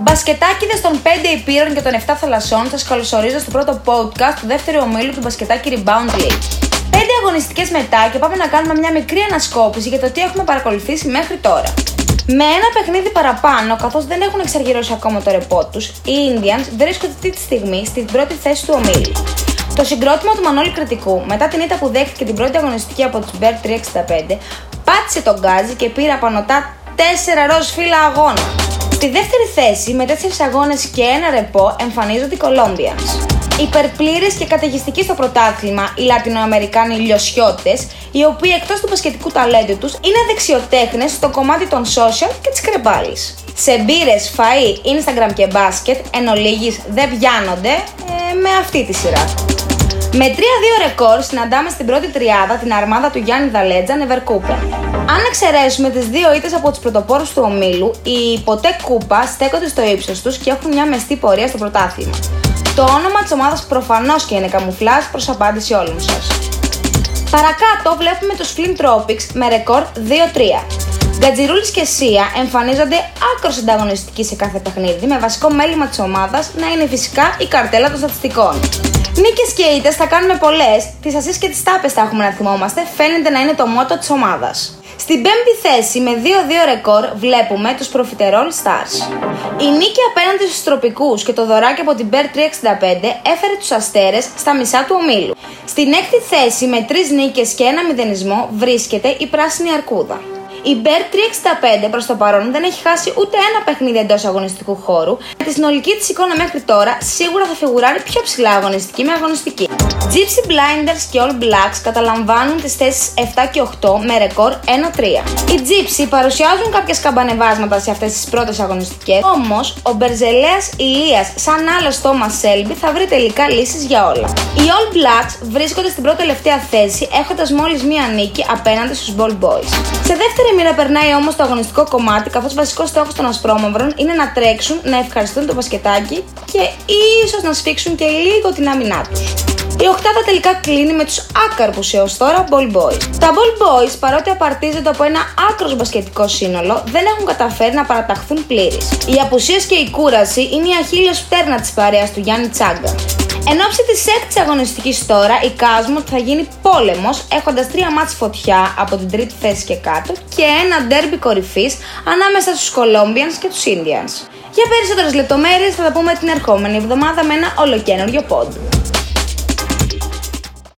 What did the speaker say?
Μπασκετάκιδες των 5 υπήρων και των 7 θαλασσών, σα καλωσορίζω στο πρώτο podcast του δεύτερου ομίλου του Μπασκετάκι Rebound League. Πέντε αγωνιστικές μετά και πάμε να κάνουμε μια μικρή ανασκόπηση για το τι έχουμε παρακολουθήσει μέχρι τώρα. Με ένα παιχνίδι παραπάνω, καθώς δεν έχουν εξαργυρώσει ακόμα το ρεπό τους, οι Indians βρίσκονται αυτή τη στιγμή στην πρώτη θέση του ομίλου. Το συγκρότημα του Μανώλη Κριτικού, μετά την ήττα που δέχτηκε την πρώτη αγωνιστική από τους Bear 365, πάτησε τον γκάζι και πήρε απανοτά 4 ροζ φύλλα αγώνα. Στη δεύτερη θέση, με 4 αγώνες και ένα ρεπό, εμφανίζονται οι Colombians. Υπερπλήρες και καταιγιστικοί στο πρωτάθλημα οι Λατινοαμερικάνοι λιωσιώτες, οι οποίοι εκτός του πασχετικού ταλέντου τους είναι δεξιοτέχνες στο κομμάτι των social και της κρεπάλη. Σε μπύρες, φαΐ, Instagram και μπάσκετ, εν ολίγης, δεν πιάνονται ε, με αυτή τη σειρά. Με 3-2 ρεκόρ συναντάμε στην πρώτη τριάδα την αρμάδα του Γιάννη Δαλέτζα Νεβερκούπεν. Αν εξαιρέσουμε τις δύο ήττες από τους πρωτοπόρους του ομίλου, οι ποτέ κούπα στέκονται στο ύψος τους και έχουν μια μεστή πορεία στο πρωτάθλημα. Το όνομα της ομάδας προφανώς και είναι καμουφλάζ προς απάντηση όλων σας. Παρακάτω βλέπουμε τους Flint Tropics με ρεκόρ 2-3. Γκατζιρούλης και Σία εμφανίζονται άκρος ανταγωνιστικοί σε κάθε παιχνίδι, με βασικό μέλημα της ομάδας να είναι φυσικά η καρτέλα των στατιστικών. Νίκες και ήττες θα κάνουμε πολλές, τις ασίες και τις τάπες θα έχουμε να θυμόμαστε, φαίνεται να είναι το μότο της ομάδας. Στην πέμπτη θέση με 2-2 ρεκόρ βλέπουμε τους Profiterol Stars. Η νίκη απέναντι στους τροπικούς και το δωράκι από την Bear 365 έφερε τους αστέρες στα μισά του ομίλου. Στην έκτη θέση με 3 νίκες και ένα μηδενισμό βρίσκεται η πράσινη αρκούδα. Η Bear 365 προς το παρόν δεν έχει χάσει ούτε ένα παιχνίδι εντός αγωνιστικού χώρου. Με τη συνολική της εικόνα μέχρι τώρα, σίγουρα θα φιγουράρει πιο ψηλά αγωνιστική με αγωνιστική. Gypsy Blinders και All Blacks καταλαμβάνουν τις θέσεις 7 και 8 με ρεκόρ 1-3. Οι Gypsy παρουσιάζουν κάποιες καμπανεβάσματα σε αυτές τις πρώτες αγωνιστικές, όμως ο Μπερζελέας Ηλίας, σαν άλλος Thomas Selby, θα βρει τελικά λύσεις για όλα. Οι All Blacks βρίσκονται στην πρώτη τελευταία θέση, έχοντας μόλις μία νίκη απέναντι στους Ball Boys. Σε δεύτερη μοίρα περνάει όμως το αγωνιστικό κομμάτι, καθώς βασικό στόχος των Ασπρόμαυρων είναι να τρέξουν, να ευχαριστούν το μπασκετάκι και ίσως να σφίξουν και λίγο την άμυνά τους. Η οκτάδα τελικά κλείνει με τους άκαρπους έως τώρα Ball Boys. Τα Ball Boys, παρότι απαρτίζονται από ένα άκρος μπασκετικό σύνολο, δεν έχουν καταφέρει να παραταχθούν πλήρει. Οι απουσίε και η κούραση είναι η αχίλιος πτέρνα της παρέας του Γιάννη Τσάγκα. Εν ώψη της έκτη αγωνιστικής τώρα, η Κάσμο θα γίνει πόλεμος, έχοντας τρία μάτς φωτιά από την τρίτη θέση και κάτω και ένα ντέρμπι κορυφής ανάμεσα στους Colombians και τους Indians. Για περισσότερες λεπτομέρειες θα τα πούμε την ερχόμενη εβδομάδα με ένα ολοκένουργιο πόντ.